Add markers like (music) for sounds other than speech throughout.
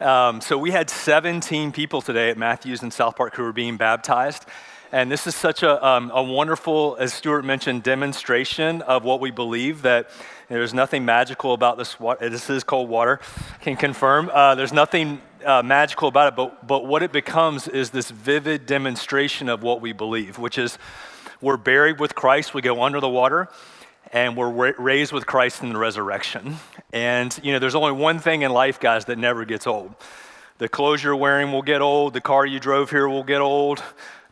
Um, so we had 17 people today at Matthews in South Park who were being baptized. And this is such a, um, a wonderful, as Stuart mentioned, demonstration of what we believe that there's nothing magical about this water. This is cold water, can confirm. Uh, there's nothing uh, magical about it, but, but what it becomes is this vivid demonstration of what we believe, which is we're buried with Christ, we go under the water, and we're ra- raised with Christ in the resurrection. And, you know, there's only one thing in life, guys, that never gets old. The clothes you're wearing will get old, the car you drove here will get old,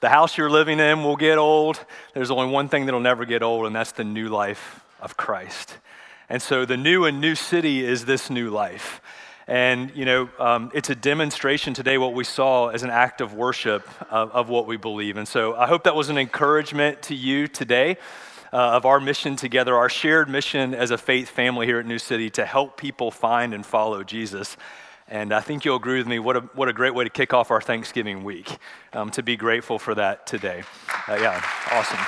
the house you're living in will get old. There's only one thing that'll never get old, and that's the new life of Christ. And so the new and new city is this new life. And, you know, um, it's a demonstration today, what we saw as an act of worship of, of, what we believe. And so I hope that was an encouragement to you today uh, of our mission together, our shared mission as a faith family here at New City to help people find and follow Jesus. And I think you'll agree with me. What a, what a great way to kick off our Thanksgiving week, um, to be grateful for that today. Uh, yeah, awesome.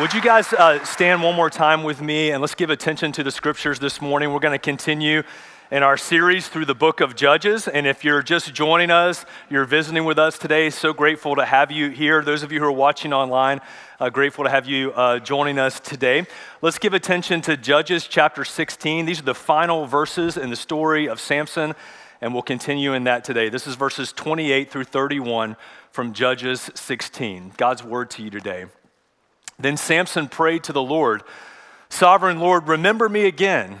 would you guys uh, stand one more time with me and let's give attention to the scriptures this morning? We're going to continue in our series through the book of Judges. And if you're just joining us, you're visiting with us today, so grateful to have you here. Those of you who are watching online, uh, grateful to have you uh, joining us today. Let's give attention to Judges chapter 16. These are the final verses in the story of Samson, and we'll continue in that today. This is verses 28 through 31 from Judges 16. God's word to you today. Then Samson prayed to the Lord, Sovereign Lord, remember me again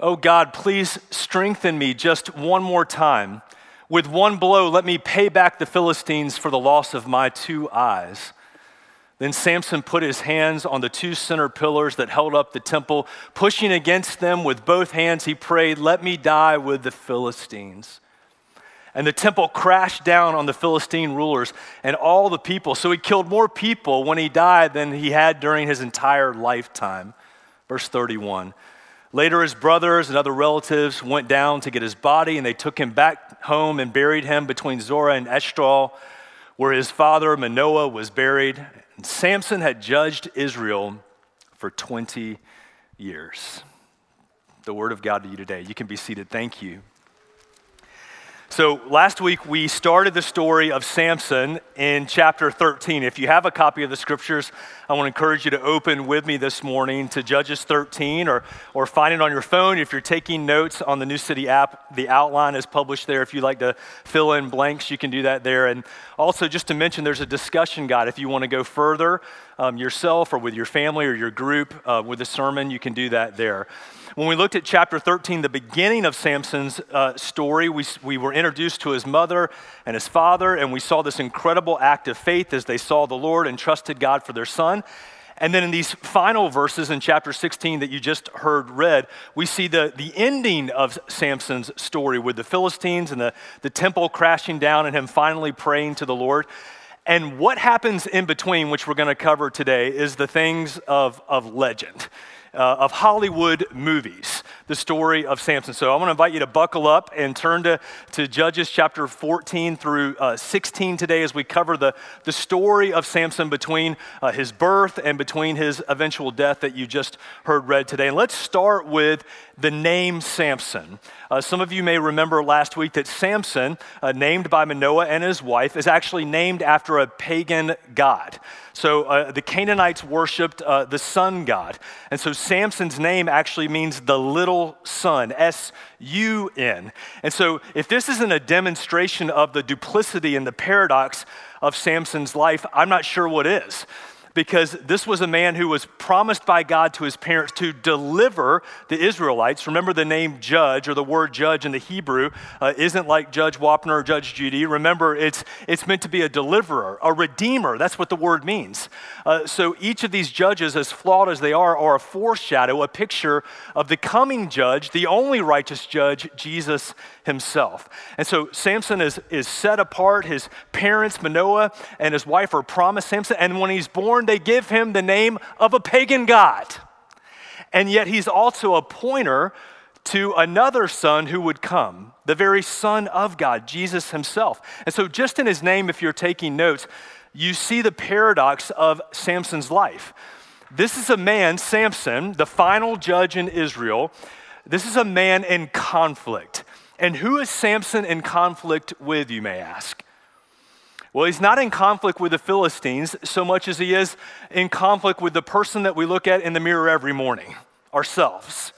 Oh God, please strengthen me just one more time. With one blow, let me pay back the Philistines for the loss of my two eyes. Then Samson put his hands on the two center pillars that held up the temple. Pushing against them with both hands, he prayed, Let me die with the Philistines. And the temple crashed down on the Philistine rulers and all the people. So he killed more people when he died than he had during his entire lifetime. Verse 31. Later, his brothers and other relatives went down to get his body, and they took him back home and buried him between Zorah and Eshtaol, where his father Manoah was buried. And Samson had judged Israel for 20 years. The word of God to you today. You can be seated. Thank you. So, last week we started the story of Samson in chapter 13. If you have a copy of the scriptures, I want to encourage you to open with me this morning to Judges 13 or, or find it on your phone. If you're taking notes on the New City app, the outline is published there. If you'd like to fill in blanks, you can do that there. And also, just to mention, there's a discussion guide. If you want to go further um, yourself or with your family or your group uh, with the sermon, you can do that there. When we looked at chapter 13, the beginning of Samson's uh, story, we, we were introduced to his mother and his father, and we saw this incredible act of faith as they saw the Lord and trusted God for their son. And then in these final verses in chapter 16 that you just heard read, we see the, the ending of Samson's story with the Philistines and the, the temple crashing down and him finally praying to the Lord. And what happens in between, which we're going to cover today, is the things of, of legend uh, of Hollywood movies, the story of Samson. So I want to invite you to buckle up and turn to, to Judges chapter 14 through uh, 16 today as we cover the, the story of Samson between uh, his birth and between his eventual death that you just heard read today. And let's start with the name Samson. Uh, some of you may remember last week that Samson, uh, named by Manoah and his wife, is actually named after a pagan god. So uh, the Canaanites worshiped uh, the sun god. And so Samson's name actually means the little sun, S U N. And so if this isn't a demonstration of the duplicity and the paradox of Samson's life, I'm not sure what is because this was a man who was promised by God to his parents to deliver the Israelites. Remember the name judge or the word judge in the Hebrew uh, isn't like Judge Wapner or Judge Judy. Remember, it's, it's meant to be a deliverer, a redeemer. That's what the word means. Uh, so each of these judges, as flawed as they are, are a foreshadow, a picture of the coming judge, the only righteous judge, Jesus himself. And so Samson is, is set apart. His parents, Manoah and his wife, are promised Samson. And when he's born, they give him the name of a pagan god. And yet he's also a pointer to another son who would come, the very Son of God, Jesus himself. And so, just in his name, if you're taking notes, you see the paradox of Samson's life. This is a man, Samson, the final judge in Israel, This is a man in conflict. And who is Samson in conflict with, you may ask? Well, he's not in conflict with the Philistines so much as he is in conflict with the person that we look at in the mirror every morning, ourselves.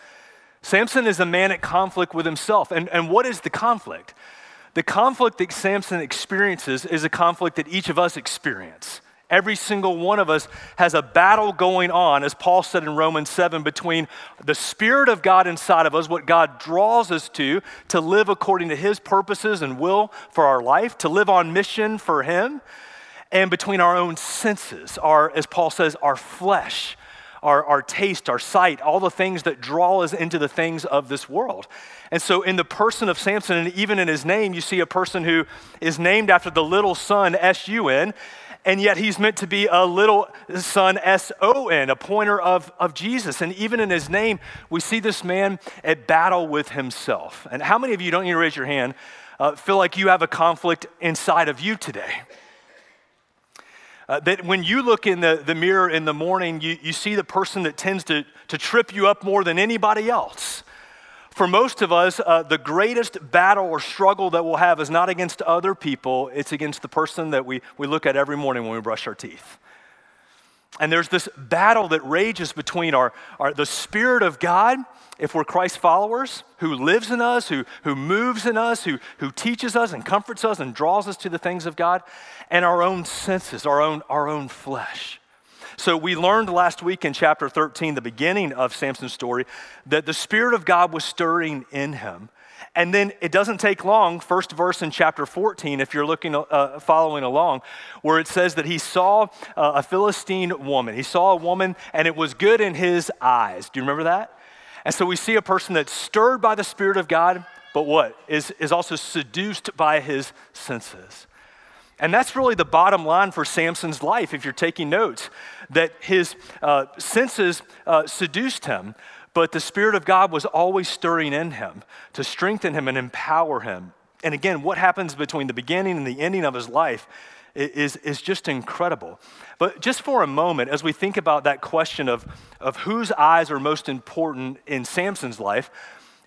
Samson is a man at conflict with himself. And, and what is the conflict? The conflict that Samson experiences is a conflict that each of us experience. Every single one of us has a battle going on, as Paul said in Romans 7, between the Spirit of God inside of us, what God draws us to, to live according to His purposes and will for our life, to live on mission for Him, and between our own senses, our, as Paul says, our flesh, our, our taste, our sight, all the things that draw us into the things of this world. And so, in the person of Samson, and even in his name, you see a person who is named after the little son, S U N, and yet he's meant to be a little son, S O N, a pointer of, of Jesus. And even in his name, we see this man at battle with himself. And how many of you, don't need to raise your hand, uh, feel like you have a conflict inside of you today? Uh, that when you look in the, the mirror in the morning, you, you see the person that tends to, to trip you up more than anybody else. For most of us, uh, the greatest battle or struggle that we'll have is not against other people, it's against the person that we, we look at every morning when we brush our teeth. And there's this battle that rages between our, our, the Spirit of God, if we're Christ followers, who lives in us, who, who moves in us, who, who teaches us and comforts us and draws us to the things of God, and our own senses, our own, our own flesh. So we learned last week in chapter 13, the beginning of Samson's story, that the Spirit of God was stirring in him. And then it doesn't take long, first verse in chapter 14, if you're looking, uh, following along, where it says that he saw uh, a Philistine woman. He saw a woman and it was good in his eyes. Do you remember that? And so we see a person that's stirred by the Spirit of God, but what? Is, is also seduced by his senses. And that's really the bottom line for Samson's life, if you're taking notes, that his uh, senses uh, seduced him, but the Spirit of God was always stirring in him to strengthen him and empower him. And again, what happens between the beginning and the ending of his life is, is just incredible. But just for a moment, as we think about that question of, of whose eyes are most important in Samson's life,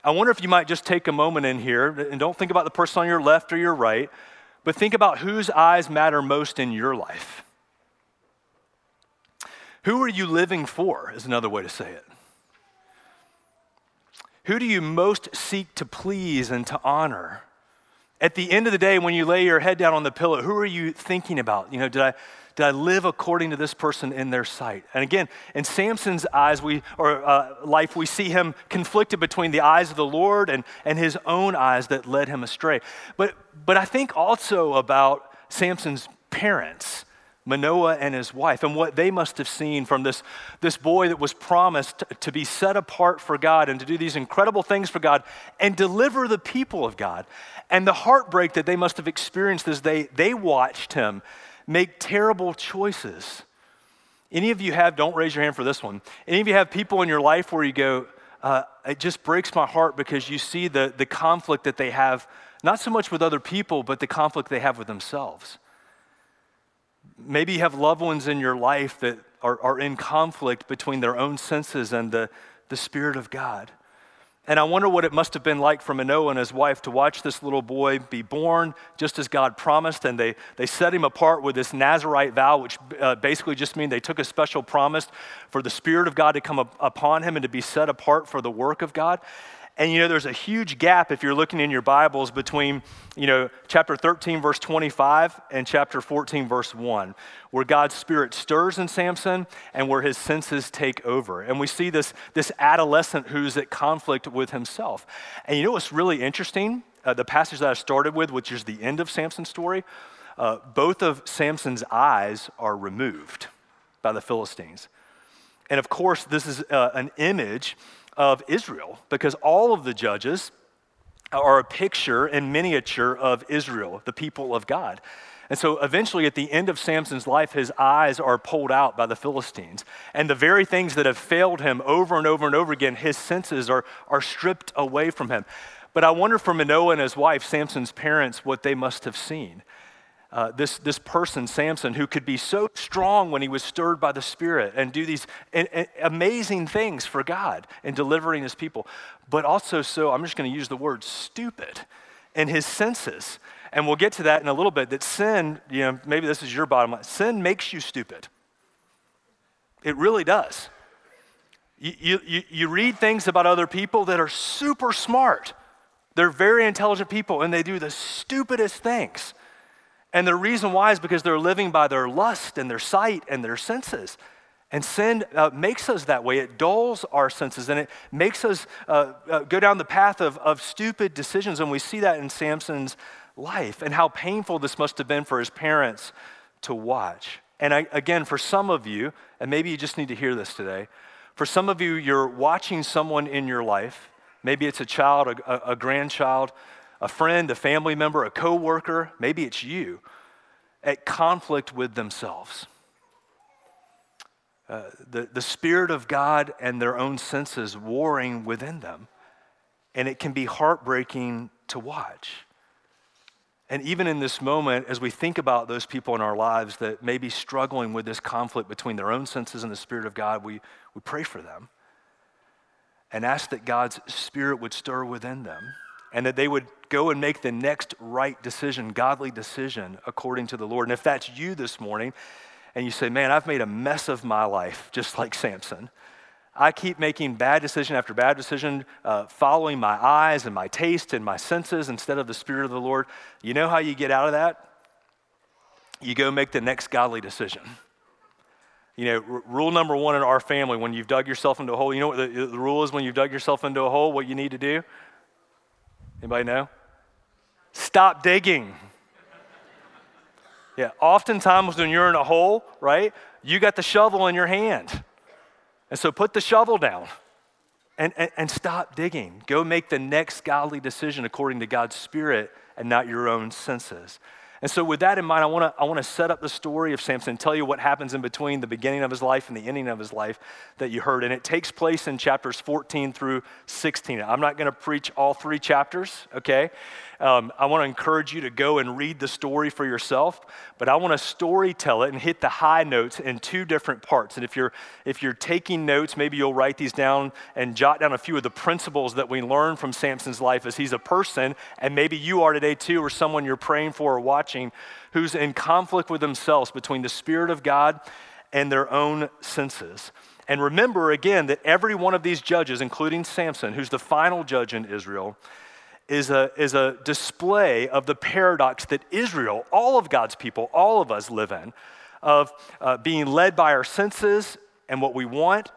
I wonder if you might just take a moment in here and don't think about the person on your left or your right, but think about whose eyes matter most in your life. Who are you living for, is another way to say it. Who do you most seek to please and to honor? At the end of the day, when you lay your head down on the pillow, who are you thinking about? You know, did I, did I live according to this person in their sight? And again, in Samson's eyes, we, or uh, life, we see him conflicted between the eyes of the Lord and, and his own eyes that led him astray. But, but I think also about Samson's parents. Manoah and his wife, and what they must have seen from this, this boy that was promised to be set apart for God and to do these incredible things for God and deliver the people of God. And the heartbreak that they must have experienced as they, they watched him make terrible choices. Any of you have, don't raise your hand for this one, any of you have people in your life where you go, uh, it just breaks my heart because you see the, the conflict that they have, not so much with other people, but the conflict they have with themselves. Maybe you have loved ones in your life that are, are in conflict between their own senses and the, the Spirit of God. And I wonder what it must have been like for Manoah and his wife to watch this little boy be born just as God promised. And they, they set him apart with this Nazarite vow, which uh, basically just means they took a special promise for the Spirit of God to come up upon him and to be set apart for the work of God. And you know, there's a huge gap if you're looking in your Bibles between, you know, chapter 13, verse 25, and chapter 14, verse 1, where God's Spirit stirs in Samson and where his senses take over. And we see this, this adolescent who's at conflict with himself. And you know what's really interesting? Uh, the passage that I started with, which is the end of Samson's story, uh, both of Samson's eyes are removed by the Philistines. And of course, this is uh, an image of Israel because all of the judges are a picture and miniature of Israel, the people of God. And so eventually, at the end of Samson's life, his eyes are pulled out by the Philistines. And the very things that have failed him over and over and over again, his senses are, are stripped away from him. But I wonder for Manoah and his wife, Samson's parents, what they must have seen. Uh, this, this person, Samson, who could be so strong when he was stirred by the Spirit and do these a- a- amazing things for God and delivering his people, but also so, I'm just going to use the word stupid in his senses. And we'll get to that in a little bit that sin, you know, maybe this is your bottom line sin makes you stupid. It really does. You, you, you read things about other people that are super smart. They're very intelligent people and they do the stupidest things. And the reason why is because they're living by their lust and their sight and their senses. And sin uh, makes us that way. It dulls our senses and it makes us uh, uh, go down the path of, of stupid decisions. And we see that in Samson's life and how painful this must have been for his parents to watch. And I, again, for some of you, and maybe you just need to hear this today, for some of you, you're watching someone in your life. Maybe it's a child, a, a grandchild, a friend, a family member, a coworker, maybe it's you, at conflict with themselves. Uh, the, the Spirit of God and their own senses warring within them. And it can be heartbreaking to watch. And even in this moment, as we think about those people in our lives that may be struggling with this conflict between their own senses and the Spirit of God, we, we pray for them and ask that God's Spirit would stir within them and that they would go and make the next right decision, godly decision, according to the Lord. And if that's you this morning, and you say, Man, I've made a mess of my life, (laughs) just like Samson. I keep making bad decision after bad decision, uh, following my eyes and my taste and my senses instead of the Spirit of the Lord. You know how you get out of that? You go make the next godly decision. You know, r- rule number one in our family when you've dug yourself into a hole, you know what the, the rule is when you've dug yourself into a hole, what you need to do? Anybody know? Stop digging. Yeah, oftentimes when you're in a hole, right, you got the shovel in your hand. And so put the shovel down and, and, and, stop digging. Go make the next godly decision according to God's Spirit and not your own senses. And so, with that in mind, I want to I wanna set up the story of Samson, tell you what happens in between the beginning of his life and the ending of his life that you heard. And it takes place in chapters 14 through 16. I'm not going to preach all three chapters, okay? Um, I want to encourage you to go and read the story for yourself, but I want to story tell it and hit the high notes in two different parts. And if you're if you're taking notes, maybe you'll write these down and jot down a few of the principles that we learn from Samson's life as he's a person, and maybe you are today too, or someone you're praying for or watching who's in conflict with themselves between the Spirit of God and their own senses. And remember again that every one of these judges, including Samson, who's the final judge in Israel, is a, is a display of the paradox that Israel, all of God's people, all of us live in, of uh, being led by our senses and what we want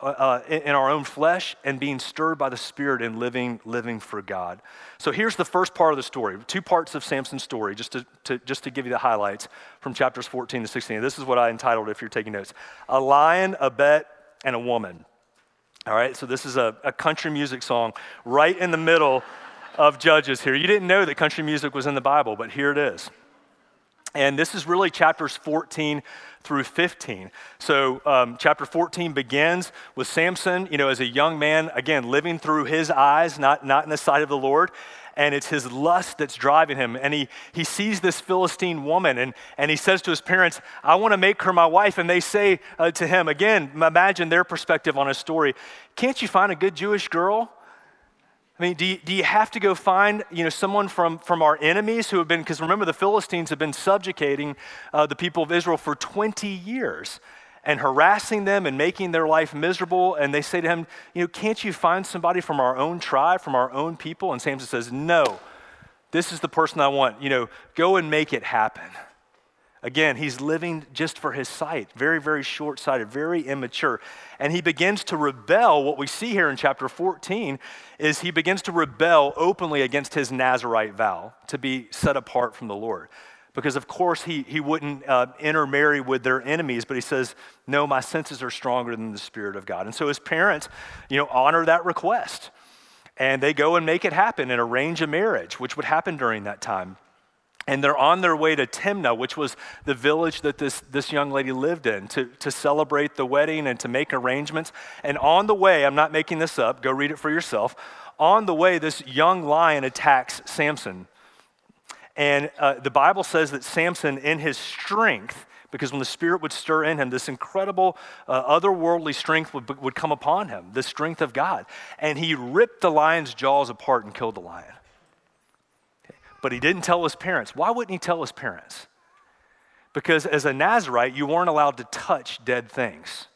uh, uh, in, in, our own flesh and being stirred by the Spirit and living, living for God. So here's the first part of the story, two parts of Samson's story, just to, to, just to give you the highlights from chapters 14 to 16. This is what I entitled if you're taking notes A Lion, a Bet, and a Woman. All right, so this is a, a country music song right in the middle of Judges here. You didn't know that country music was in the Bible, but here it is. And this is really chapters 14 through 15. So, um, chapter 14 begins with Samson, you know, as a young man, again, living through his eyes, not, not in the sight of the Lord. And it's his lust that's driving him. And he, he sees this Philistine woman and, and he says to his parents, I want to make her my wife. And they say uh, to him, again, imagine their perspective on his story, can't you find a good Jewish girl? I mean, do you, do you have to go find, you know, someone from, from our enemies who have been, because remember the Philistines have been subjugating uh, the people of Israel for 20 years and harassing them and making their life miserable. And they say to him, you know, can't you find somebody from our own tribe, from our own people? And Samson says, no, this is the person I want. You know, go and make it happen. Again, he's living just for his sight, very, very short sighted, very immature. And he begins to rebel. What we see here in chapter 14 is he begins to rebel openly against his Nazarite vow to be set apart from the Lord. Because, of course, he, he wouldn't uh, intermarry with their enemies, but he says, No, my senses are stronger than the Spirit of God. And so his parents, you know, honor that request. And they go and make it happen and arrange a marriage, which would happen during that time. And they're on their way to Timnah, which was the village that this, this young lady lived in, to, to celebrate the wedding and to make arrangements. And on the way, I'm not making this up, go read it for yourself. On the way, this young lion attacks Samson. And uh, the Bible says that Samson, in his strength, because when the Spirit would stir in him, this incredible uh, otherworldly strength would, would come upon him, the strength of God. And he ripped the lion's jaws apart and killed the lion. But he didn't tell his parents. Why wouldn't he tell his parents? Because as a Nazarite, you weren't allowed to touch dead things.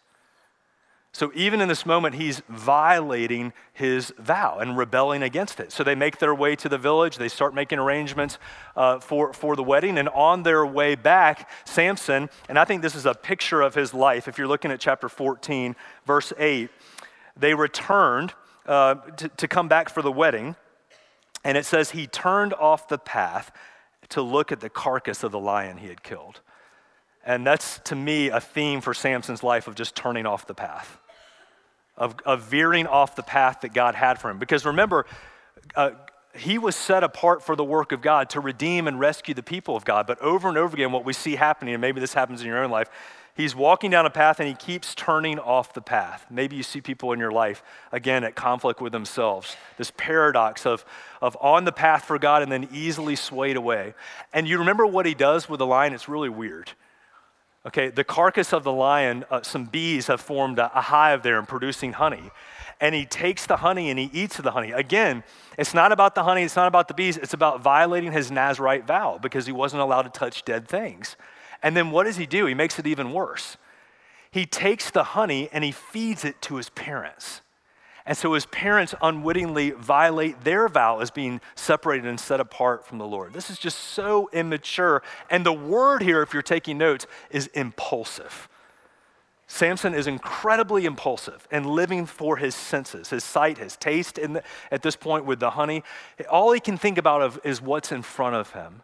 So even in this moment, he's violating his vow and rebelling against it. So they make their way to the village. They start making arrangements uh, for, for the wedding. And on their way back, Samson, and I think this is a picture of his life. If you're looking at chapter 14, verse 8, they returned uh, to, to come back for the wedding. And it says he turned off the path to look at the carcass of the lion he had killed. And that's, to me, a theme for Samson's life of just turning off the path of, of veering off the path that God had for him. Because remember, uh, he was set apart for the work of God to redeem and rescue the people of God. But over and over again, what we see happening, and maybe this happens in your own life, he's walking down a path and he keeps turning off the path. Maybe you see people in your life, again, at conflict with themselves. This paradox of, of on the path for God and then easily swayed away. And you remember what he does with the lion? It's really weird. Okay, the carcass of the lion, uh, some bees have formed a, a hive there and producing honey. And he takes the honey and he eats the honey. Again, it's not about the honey, it's not about the bees, it's about violating his Nazarite vow because he wasn't allowed to touch dead things. And then what does he do? He makes it even worse. He takes the honey and he feeds it to his parents. And so his parents unwittingly violate their vow as being separated and set apart from the Lord. This is just so immature. And the word here, if you're taking notes, is impulsive. Samson is incredibly impulsive and living for his senses, his sight, his taste. The, at this point, with the honey, all he can think about of is what's in front of him.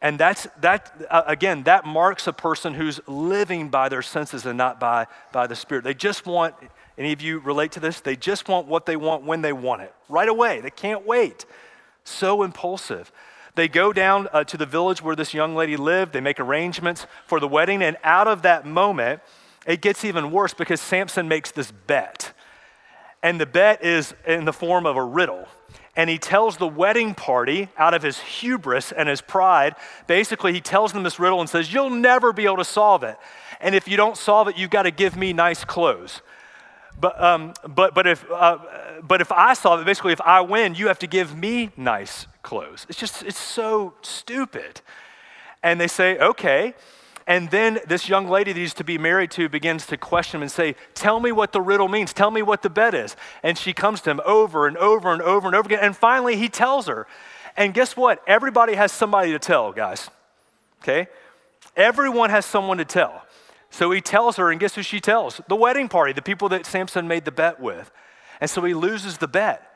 And that's that uh, again, that marks a person who's living by their senses and not by, by the Spirit. They just want any of you relate to this? They just want what they want when they want it, right away. They can't wait. So impulsive. They go down uh, to the village where this young lady lived. They make arrangements for the wedding. And out of that moment, it gets even worse because Samson makes this bet. And the bet is in the form of a riddle. And he tells the wedding party, out of his hubris and his pride, basically, he tells them this riddle and says, You'll never be able to solve it. And if you don't solve it, you've got to give me nice clothes. But, um, but, but, if, uh, but if I solve it, basically, if I win, you have to give me nice clothes. It's just, it's so stupid. And they say, okay. And then this young lady that he's to be married to begins to question him and say, Tell me what the riddle means. Tell me what the bet is. And she comes to him over and over and over and over again. And finally, he tells her. And guess what? Everybody has somebody to tell, guys. Okay? Everyone has someone to tell. So he tells her, and guess who she tells? The wedding party, the people that Samson made the bet with. And so he loses the bet.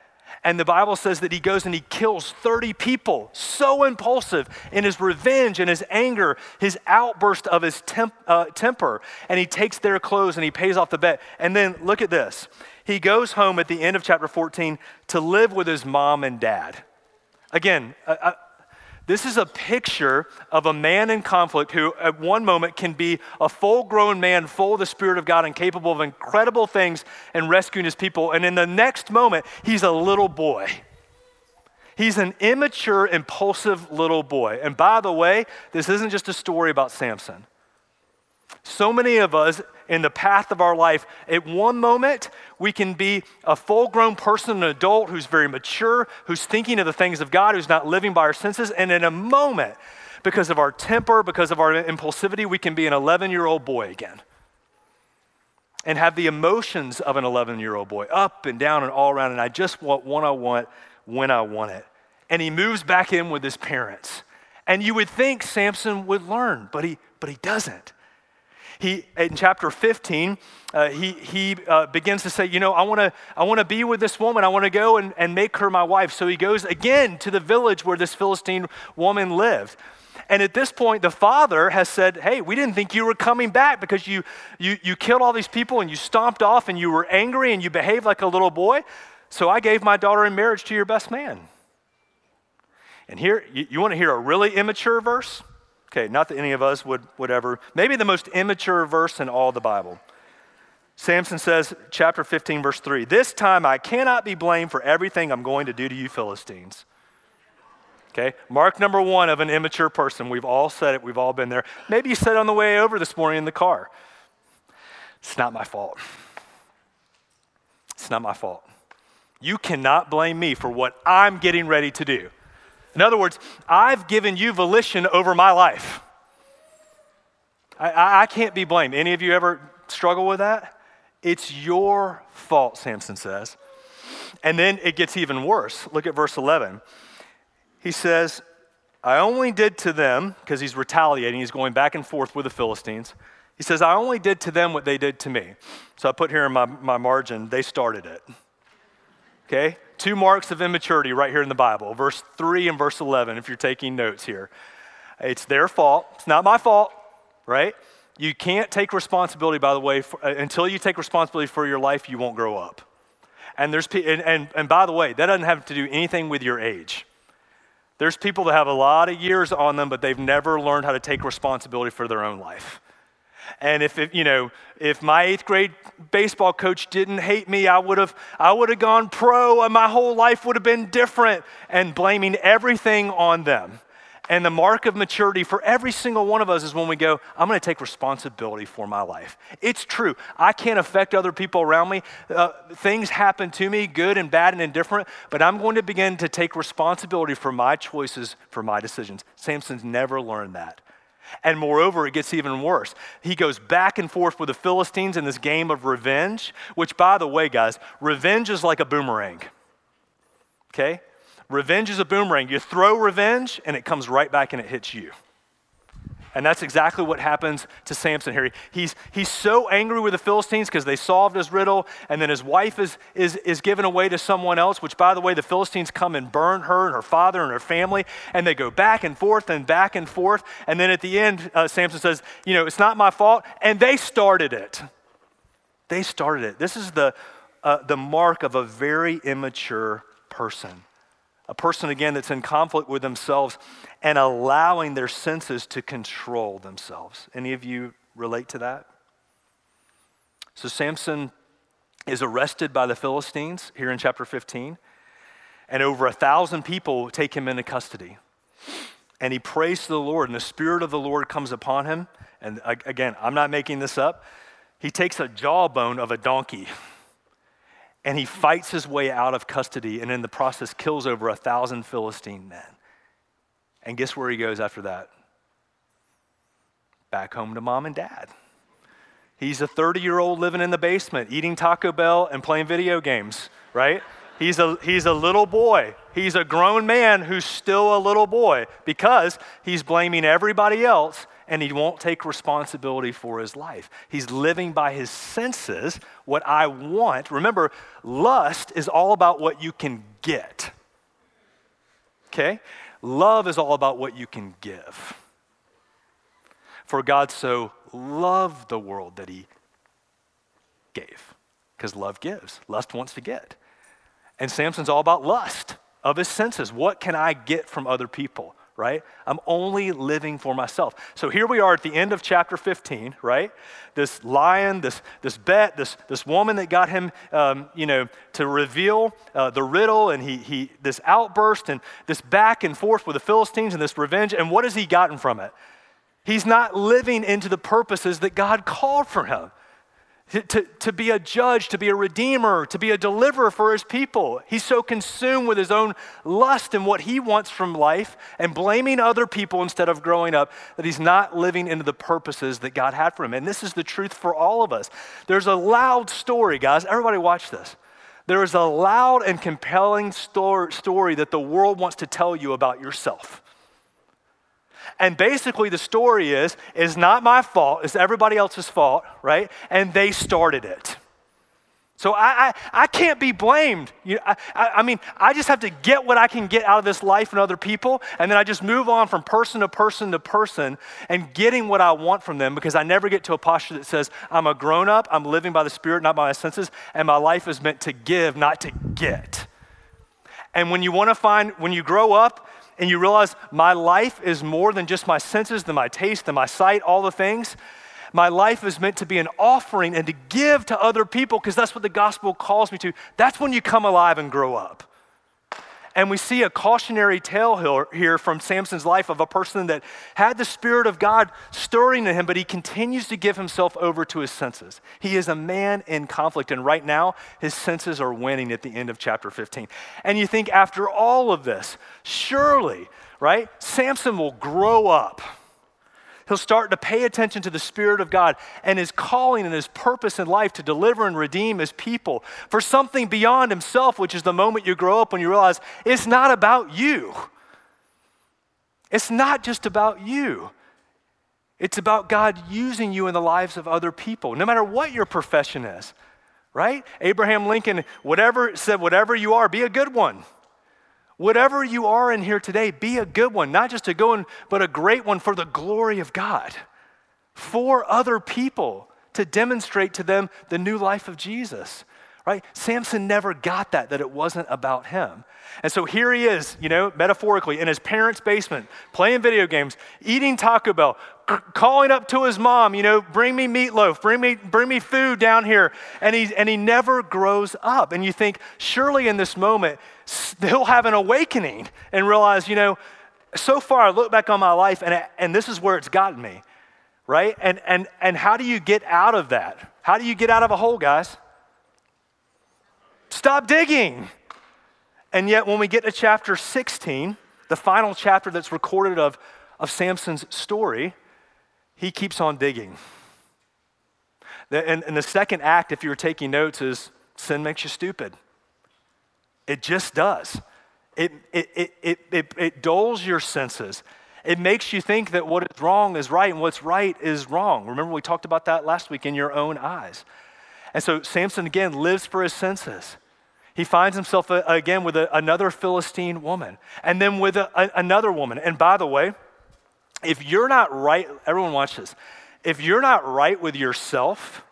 And the Bible says that he goes and he kills 30 people, so impulsive in his revenge and his anger, his outburst of his temp, uh, temper. And he takes their clothes and he pays off the bet. And then look at this. He goes home at the end of chapter 14 to live with his mom and dad. Again, I, this is a picture of a man in conflict who, at one moment, can be a full grown man, full of the Spirit of God and capable of incredible things and rescuing his people. And in the next moment, he's a little boy. He's an immature, impulsive little boy. And by the way, this isn't just a story about Samson. So many of us in the path of our life, at one moment, we can be a full grown person, an adult who's very mature, who's thinking of the things of God, who's not living by our senses. And in a moment, because of our temper, because of our impulsivity, we can be an 11 year old boy again and have the emotions of an 11 year old boy up and down and all around. And I just want what I want when I want it. And he moves back in with his parents. And you would think Samson would learn, but he, but he doesn't he, in chapter 15, uh, he, he uh, begins to say, You know, I want to I wanna be with this woman. I want to go and, and make her my wife. So he goes again to the village where this Philistine woman lived. And at this point, the father has said, Hey, we didn't think you were coming back because you, you, you killed all these people and you stomped off and you were angry and you behaved like a little boy. So I gave my daughter in marriage to your best man. And here, you, you want to hear a really immature verse? Okay, not that any of us would, would ever. Maybe the most immature verse in all the Bible. Samson says, chapter 15, verse 3 This time I cannot be blamed for everything I'm going to do to you Philistines. Okay? Mark number one of an immature person. We've all said it, we've all been there. Maybe you said on the way over this morning in the car. It's not my fault. It's not my fault. You cannot blame me for what I'm getting ready to do. In other words, I've given you volition over my life. I, I, can't be blamed. Any of you ever struggle with that? It's your fault, Samson says. And then it gets even worse. Look at verse 11. He says, I only did to them, because he's retaliating, he's going back and forth with the Philistines. He says, I only did to them what they did to me. So I put here in my, my margin, they started it. Okay? Two marks of immaturity right here in the Bible, verse 3 and verse 11, if you're taking notes here. It's their fault. It's not my fault, right? You can't take responsibility, by the way, for, uh, until you take responsibility for your life, you won't grow up. And, there's, and, and, and by the way, that doesn't have to do anything with your age. There's people that have a lot of years on them, but they've never learned how to take responsibility for their own life. And if it, you know, if my eighth grade baseball coach didn't hate me, I would have I would have gone pro and my whole life would have been different and blaming everything on them. And the mark of maturity for every single one of us is when we go, I'm going to take responsibility for my life. It's true. I can't affect other people around me. Uh, things happen to me, good and bad and indifferent, but I'm going to begin to take responsibility for my choices, for my decisions. Samson's never learned that. And moreover, it gets even worse. He goes back and forth with the Philistines in this game of revenge, which, by the way, guys, revenge is like a boomerang. Okay? Revenge is a boomerang. You throw revenge, and it comes right back and it hits you. And that's exactly what happens to Samson here. He's, he's so angry with the Philistines because they solved his riddle, and then his wife is, is, is given away to someone else, which, by the way, the Philistines come and burn her and her father and her family, and they go back and forth and back and forth. And then at the end, uh, Samson says, You know, it's not my fault. And they started it. They started it. This is the, uh, the mark of a very immature person a person again that's in conflict with themselves and allowing their senses to control themselves. Any of you relate to that? So Samson is arrested by the Philistines here in chapter 15, and over a thousand people take him into custody. And he prays to the Lord, and the Spirit of the Lord comes upon him. And again, I'm not making this up. He takes a jawbone of a donkey (laughs) and he fights his way out of custody and in the process kills over a thousand Philistine men. And guess where he goes after that? Back home to mom and dad. He's a 30 year old living in the basement, eating Taco Bell and playing video games, right? He's a, he's a little boy. He's a grown man who's still a little boy because he's blaming everybody else and he won't take responsibility for his life. He's living by his senses, what I want. Remember, lust is all about what you can get. Okay? Love is all about what you can give. For God so loved the world that he gave, because love gives, lust wants to get. And Samson's all about lust of his senses. What can I get from other people? Right? I'm only living for myself. So here we are at the end of chapter 15, right? This lion, this, this bet, this, this woman that got him, um, you know, to reveal uh, the riddle, and he, he, this outburst and this back and forth with the Philistines and this revenge. And what has he gotten from it? He's not living into the purposes that God called for him to, to be a judge, to be a redeemer, to be a deliverer for his people. He's so consumed with his own lust and what he wants from life and blaming other people instead of growing up that he's not living into the purposes that God had for him. And this is the truth for all of us. There's a loud story, guys. Everybody watch this. There is a loud and compelling story that the world wants to tell you about yourself. And basically, the story is, is not my fault, it's everybody else's fault, right? And they started it. So I, I, I can't be blamed. You, I, I mean, I just have to get what I can get out of this life and other people, and then I just move on from person to person to person and getting what I want from them because I never get to a posture that says, I'm a grown up, I'm living by the Spirit, not by my senses, and my life is meant to give, not to get. And when you want to find, when you grow up, and you realize my life is more than just my senses, than my taste, than my sight, all the things. My life is meant to be an offering and to give to other people because that's what the gospel calls me to. That's when you come alive and grow up. And we see a cautionary tale here from Samson's life of a person that had the Spirit of God stirring in him, but he continues to give himself over to his senses. He is a man in conflict, and right now, his senses are winning at the end of chapter 15. And you think, after all of this, surely, right, Samson will grow up He'll start to pay attention to the Spirit of God and his calling and his purpose in life to deliver and redeem his people for something beyond himself, which is the moment you grow up when you realize it's not about you. It's not just about you. It's about God using you in the lives of other people, no matter what your profession is, right? Abraham Lincoln, whatever said, whatever you are, be a good one. Whatever you are in here today, be a good one, not just a good one, but a great one for the glory of God, for other people to demonstrate to them the new life of Jesus. Right? Samson never got that, that it wasn't about him. And so here he is, you know, metaphorically, in his parents' basement, playing video games, eating Taco Bell, c- calling up to his mom, you know, bring me meatloaf, bring me, bring me food down here. And he, and he never grows up. And you think, surely in this moment, he'll have an awakening and realize, you know, so far I look back on my life and, and this is where it's gotten me, right? And, and, and how do you get out of that? How do you get out of a hole, guys? Stop digging. And yet, when we get to chapter 16, the final chapter that's recorded of, of Samson's story, he keeps on digging. And, and the second act, if you were taking notes, is sin makes you stupid. It just does. It, it, it, it, it, it dulls your senses. It makes you think that what is wrong is right and what's right is wrong. Remember, we talked about that last week in your own eyes. And so Samson again lives for his senses. He finds himself uh, again with a, another Philistine woman and then with a, a, another woman. And by the way, if you're not right, everyone watch this. If you're not right with yourself,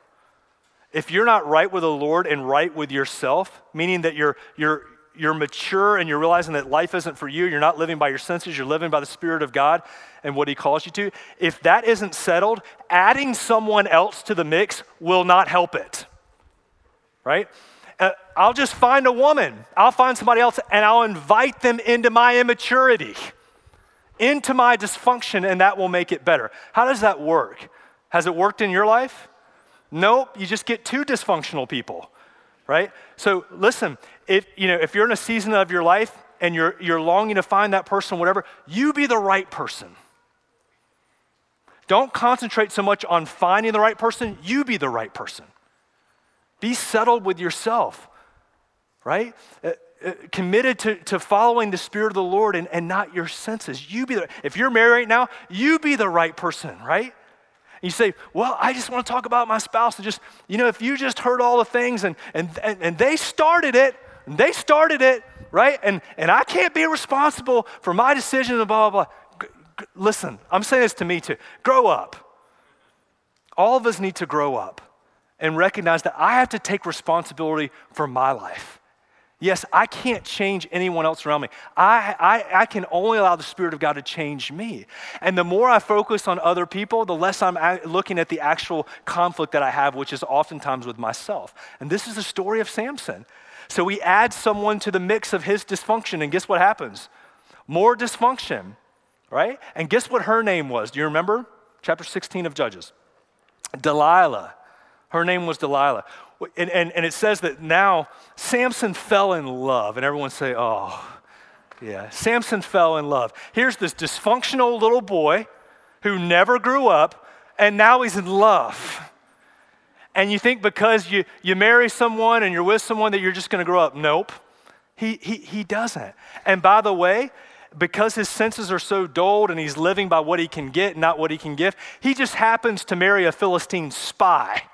if you're not right with the Lord and right with yourself, meaning that you're, you're, you're mature and you're realizing that life isn't for you, you're not living by your senses, you're living by the Spirit of God and what He calls you to, if that isn't settled, adding someone else to the mix will not help it. Right? Uh, I'll just find a woman, I'll find somebody else, and I'll invite them into my immaturity, into my dysfunction, and that will make it better. How does that work? Has it worked in your life? Nope, you just get two dysfunctional people, right? So listen, if you know if you're in a season of your life and you're you're longing to find that person, whatever, you be the right person. Don't concentrate so much on finding the right person, you be the right person. Be settled with yourself, right? Uh, uh, committed to, to following the Spirit of the Lord and, and not your senses. You be the, if you're married right now, you be the right person, right? You say, Well, I just want to talk about my spouse and just, you know, if you just heard all the things and, and, and, and they started it, they started it, right? And, and I can't be responsible for my decision and blah, blah, blah. G- g- listen, I'm saying this to me too. Grow up. All of us need to grow up and recognize that I have to take responsibility for my life. Yes, I can't change anyone else around me. I, I, I can only allow the Spirit of God to change me. And the more I focus on other people, the less I'm looking at the actual conflict that I have, which is oftentimes with myself. And this is the story of Samson. So he adds someone to the mix of his dysfunction, and guess what happens? More dysfunction, right? And guess what her name was? Do you remember? Chapter 16 of Judges. Delilah. Her name was Delilah. And, and, and it says that now Samson fell in love. And everyone say, oh, yeah. Samson fell in love. Here's this dysfunctional little boy who never grew up, and now he's in love. And you think because you, you marry someone and you're with someone that you're just going to grow up. Nope. He, he, he doesn't. And by the way, because his senses are so dulled and he's living by what he can get, not what he can give, he just happens to marry a Philistine spy.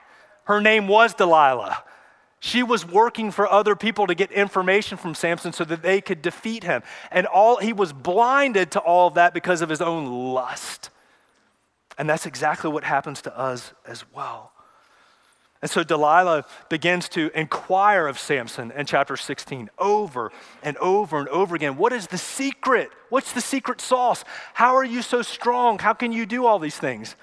Her name was Delilah. She was working for other people to get information from Samson so that they could defeat him. And all he was blinded to all of that because of his own lust. And that's exactly what happens to us as well. And so Delilah begins to inquire of Samson in chapter 16 over and over and over again. What is the secret? What's the secret sauce? How are you so strong? How can you do all these things?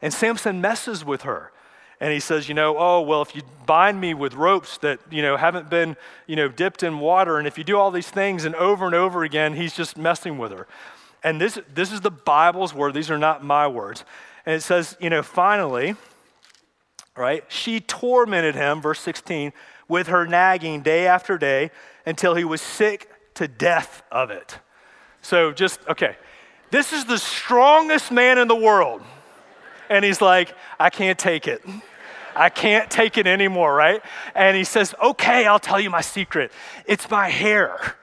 And Samson messes with her and he says, you know, oh, well, if you bind me with ropes that, you know, haven't been, you know, dipped in water, and if you do all these things and over and over again, he's just messing with her. And this, this is the Bible's word. These are not my words. And it says, you know, finally, right, she tormented him, verse 16, with her nagging day after day until he was sick to death of it. So just, okay, this is the strongest man in the world. And he's like, I can't take it. I can't take it anymore, right? And he says, Okay, I'll tell you my secret. It's my hair.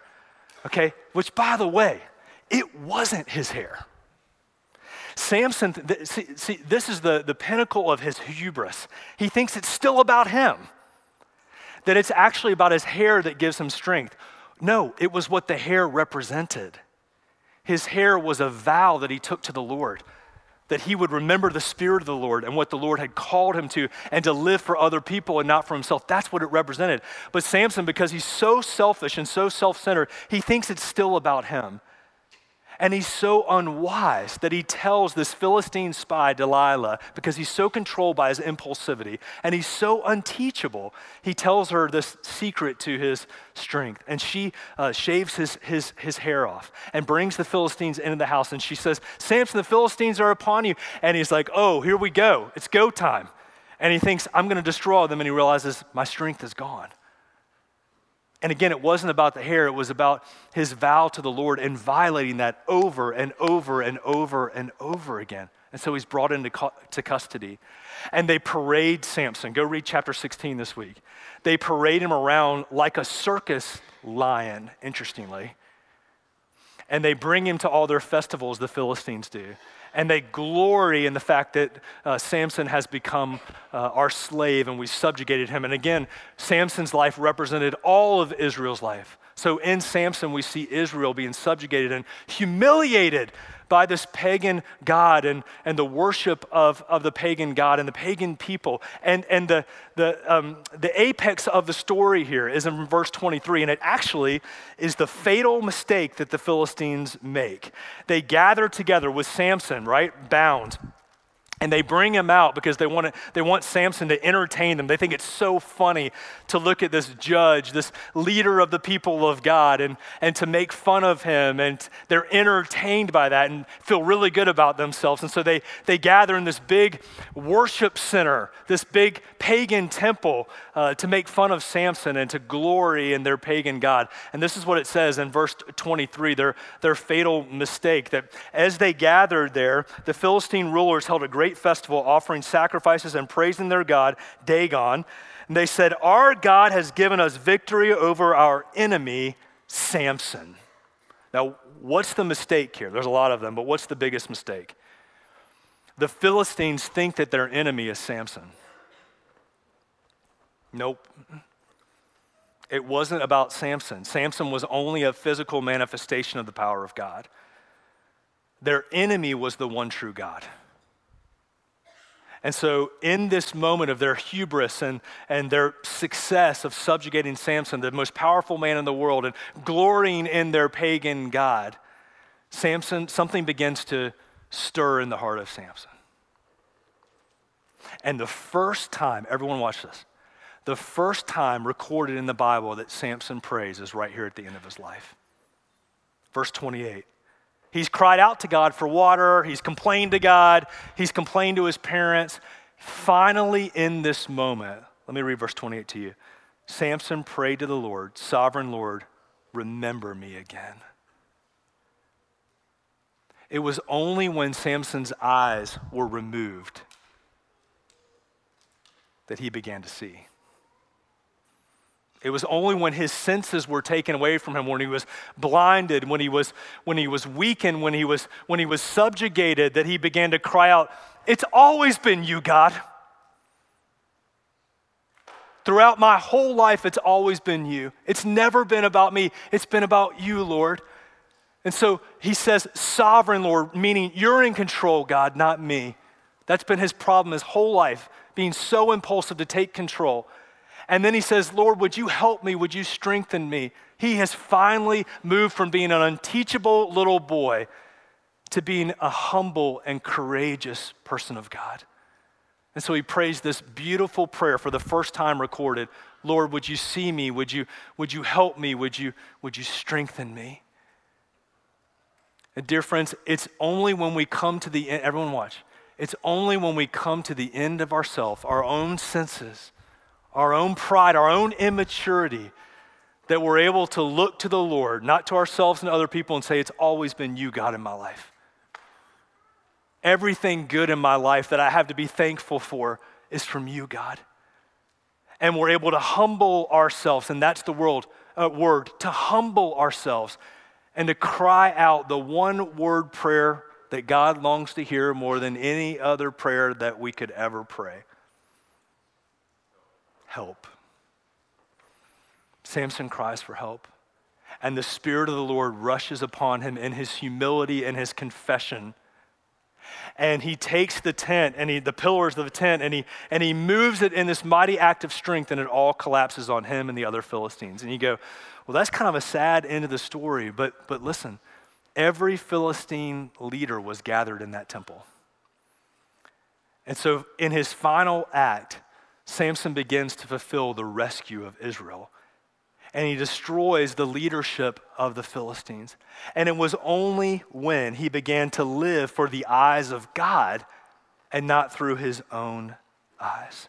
Okay, which by the way, it wasn't his hair. Samson, th- see, see, this is the, the pinnacle of his hubris. He thinks it's still about him, that it's actually about his hair that gives him strength. No, it was what the hair represented. His hair was a vow that he took to the Lord that he would remember the Spirit of the Lord and what the Lord had called him to, and to live for other people and not for himself. That's what it represented. But Samson, because he's so selfish and so self centered, he thinks it's still about him. And he's so unwise that he tells this Philistine spy, Delilah, because he's so controlled by his impulsivity and he's so unteachable, he tells her this secret to his strength. And she uh, shaves his, his, his hair off and brings the Philistines into the house. And she says, Samson, the Philistines are upon you. And he's like, Oh, here we go. It's go time. And he thinks, I'm going to destroy them. And he realizes, My strength is gone. And again, it wasn't about the hair, it was about his vow to the Lord and violating that over and over and over and over again. And so he's brought into to custody. And they parade Samson. Go read chapter 16 this week. They parade him around like a circus lion, interestingly. And they bring him to all their festivals, the Philistines do and they glory in the fact that uh, Samson has become uh, our slave and we subjugated him. And again, Samson's life represented all of Israel's life. So in Samson, we see Israel being subjugated and humiliated by this pagan God and, and the worship of, of the pagan God and the pagan people. And, and the, the, um, the apex of the story here is in verse 23, and it actually is the fatal mistake that the Philistines make. They gather together with Samson, right, bound and they bring him out because they want, to, they want Samson to entertain them. They think it's so funny to look at this judge, this leader of the people of God, and, and to make fun of him. And they're entertained by that and feel really good about themselves. And so they, they gather in this big worship center, this big pagan temple, uh, to make fun of Samson and to glory in their pagan God. And this is what it says in verse 23 their, their fatal mistake that as they gathered there, the Philistine rulers held a great great festival, offering sacrifices and praising their God, Dagon. And they said, Our God has given us victory over our enemy, Samson. Now, what's the mistake here? There's a lot of them, but what's the biggest mistake? The Philistines think that their enemy is Samson. Nope. It wasn't about Samson. Samson was only a physical manifestation of the power of God. Their enemy was the one true God. And so, in this moment of their hubris and, and their success of subjugating Samson, the most powerful man in the world, and glorying in their pagan God, Samson, something begins to stir in the heart of Samson. And the first time, everyone watch this, the first time recorded in the Bible that Samson prays is right here at the end of his life. Verse 28. He's cried out to God for water. He's complained to God. He's complained to his parents. Finally, in this moment, let me read verse 28 to you. Samson prayed to the Lord, Sovereign Lord, remember me again. It was only when Samson's eyes were removed that he began to see. It was only when his senses were taken away from him, when he was blinded, when he was, when he was weakened, when he was, when he was subjugated, that he began to cry out, It's always been you, God. Throughout my whole life, it's always been you. It's never been about me, it's been about you, Lord. And so he says, Sovereign Lord, meaning you're in control, God, not me. That's been his problem his whole life, being so impulsive to take control. And then he says, Lord, would you help me? Would you strengthen me? He has finally moved from being an unteachable little boy to being a humble and courageous person of God. And so he prays this beautiful prayer for the first time recorded Lord, would you see me? Would you, would you help me? Would you, would you strengthen me? And dear friends, it's only when we come to the end, everyone watch, it's only when we come to the end of ourself, our own senses, our own pride, our own immaturity, that we're able to look to the Lord, not to ourselves and other people, and say, It's always been you, God, in my life. Everything good in my life that I have to be thankful for is from you, God. And we're able to humble ourselves, and that's the world, uh, word, to humble ourselves and to cry out the one word prayer that God longs to hear more than any other prayer that we could ever pray help. Samson cries for help. And the Spirit of the Lord rushes upon him in his humility and his confession. And he takes the tent and he, the pillars of the tent and he, and he moves it in this mighty act of strength, and it all collapses on him and the other Philistines. And you go, well, that's kind of a sad end of the story, but, but listen, every Philistine leader was gathered in that temple. And so, in his final act, Samson begins to fulfill the rescue of Israel. And he destroys the leadership of the Philistines. And it was only when he began to live for the eyes of God and not through his own eyes.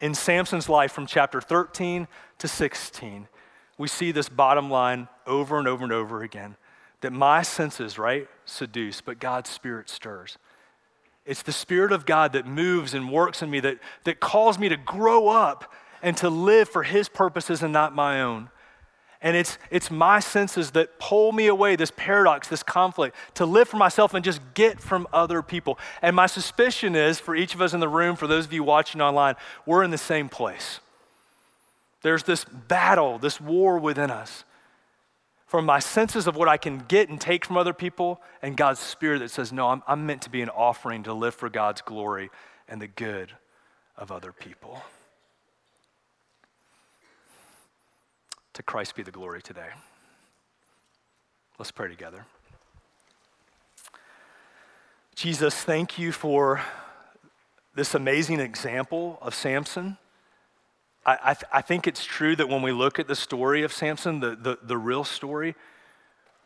In Samson's life from chapter 13 to 16, we see this bottom line over and over and over again that my senses, right, seduce, but God's Spirit stirs. It's the Spirit of God that moves and works in me, that, that calls me to grow up and to live for His purposes and not my own. And it's, it's my senses that pull me away, this paradox, this conflict, to live for myself and just get from other people. And my suspicion is for each of us in the room, for those of you watching online, we're in the same place. There's this battle, this war within us from my senses of what I can get and take from other people, and God's Spirit that says, No, I'm, I'm meant to be an offering to live for God's glory and the good of other people. To Christ be the glory today. Let's pray together. Jesus, thank you for this amazing example of Samson. I, I, th- I, think it's true that when we look at the story of Samson, the, the, the real story,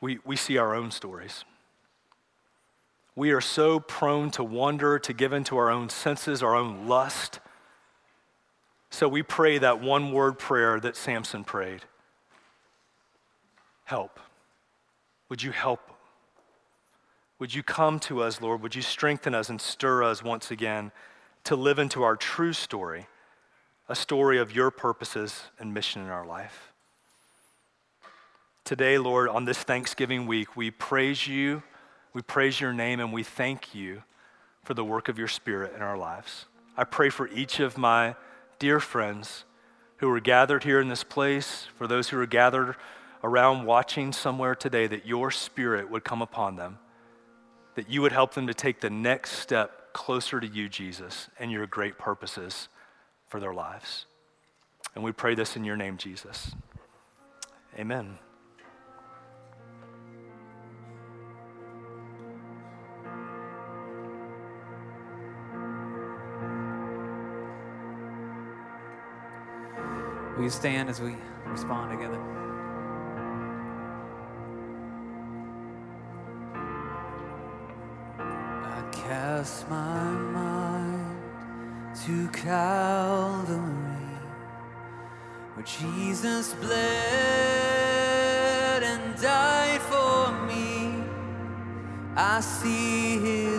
we, we see our own stories. We are so prone to wonder, to give into our own senses, our own lust. So we pray that one word prayer that Samson prayed Help. Would you help? Would you come to us, Lord? Would you strengthen us and stir us once again to live into our true story? A story of your purposes and mission in our life. Today, Lord, on this Thanksgiving week, we praise you, we praise your name, and we thank you for the work of your Spirit in our lives. I pray for each of my dear friends who are gathered here in this place, for those who are gathered around watching somewhere today, that your Spirit would come upon them, that you would help them to take the next step closer to you, Jesus, and your great purposes for their lives. And we pray this in your name, Jesus. Amen. We stand as we respond together? I cast my mind to Calvary, where Jesus bled and died for me. I see his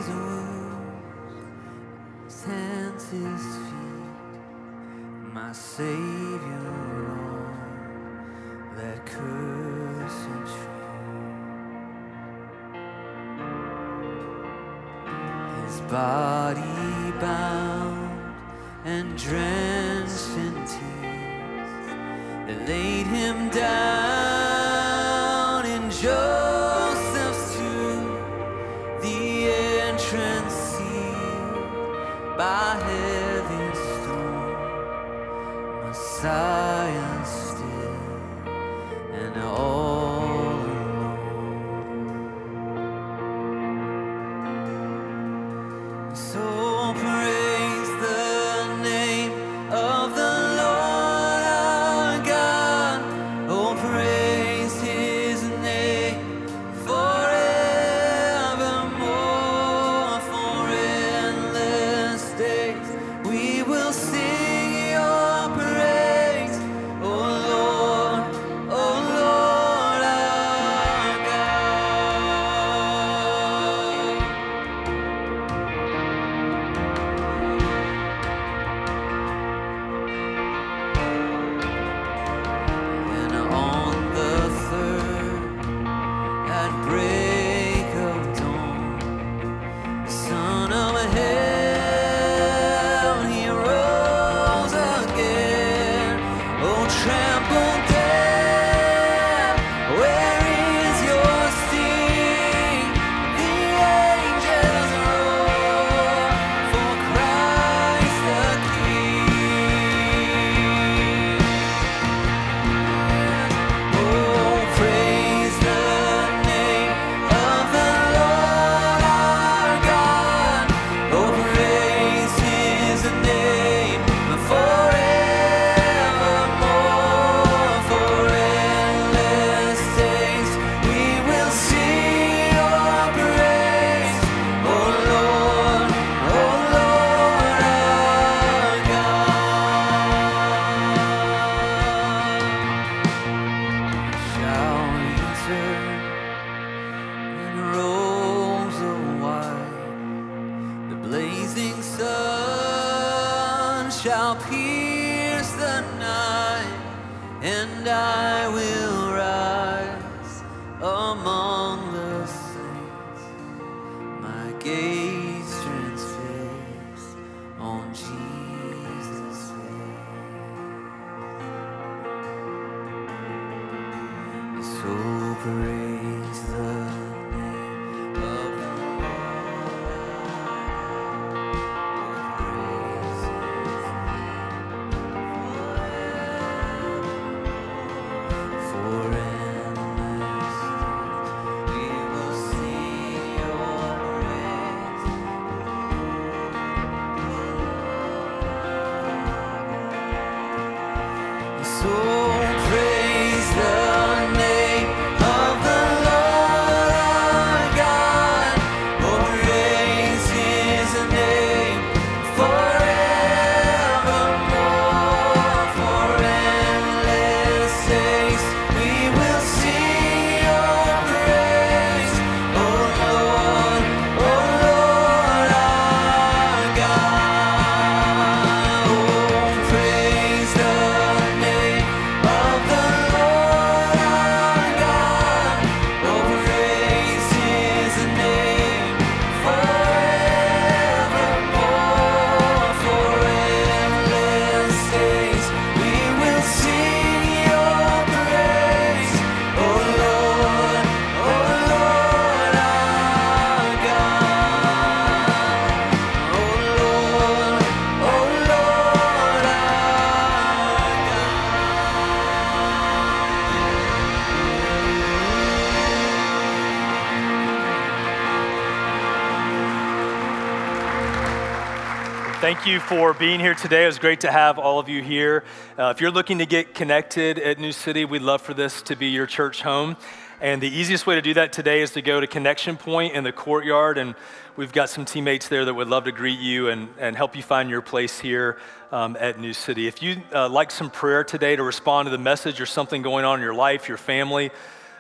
Thank you for being here today. It was great to have all of you here. Uh, if you're looking to get connected at New City, we'd love for this to be your church home. And the easiest way to do that today is to go to Connection Point in the courtyard. And we've got some teammates there that would love to greet you and, and help you find your place here um, at New City. If you'd uh, like some prayer today to respond to the message or something going on in your life, your family,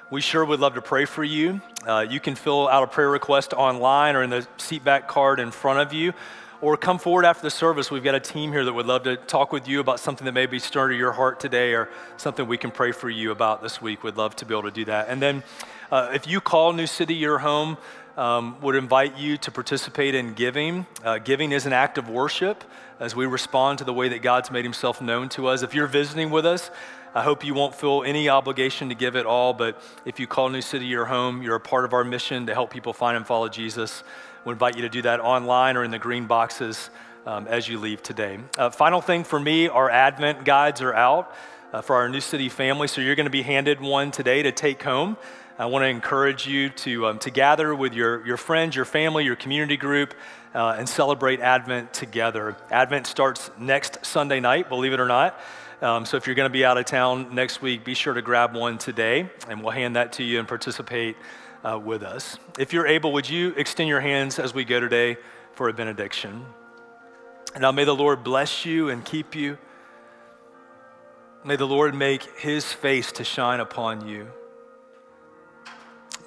we sure would love to pray for you. Uh, you can fill out a prayer request online or in the seatback card in front of you, or come forward after the service. We've got a team here that would love to talk with you about something that may be stirring to your heart today or something we can pray for you about this week. We'd love to be able to do that. And then uh, if you call New City your home, um, would invite you to participate in giving. Uh, giving is an act of worship as we respond to the way that God's made himself known to us. If you're visiting with us, I hope you won't feel any obligation to give at all, but if you call New City your home, you're a part of our mission to help people find and follow Jesus. We invite you to do that online or in the green boxes um, as you leave today. Uh, final thing for me, our Advent guides are out uh, for our New City family, so you're going to be handed one today to take home. I want to encourage you to, um, to gather with your, your friends, your family, your community group, uh, and celebrate Advent together. Advent starts next Sunday night, believe it or not. Um, so if you're going to be out of town next week, be sure to grab one today, and we'll hand that to you and participate uh, with us. If you're able, would you extend your hands as we go today for a benediction? Now, may the Lord bless you and keep you. May the Lord make his face to shine upon you.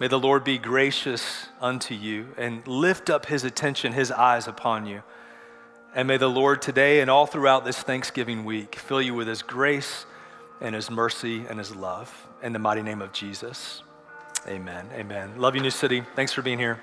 May the Lord be gracious unto you and lift up his attention, his eyes upon you. And may the Lord today and all throughout this Thanksgiving week fill you with his grace and his mercy and his love. In the mighty name of Jesus. Amen. Amen. Love you, New City. Thanks for being here.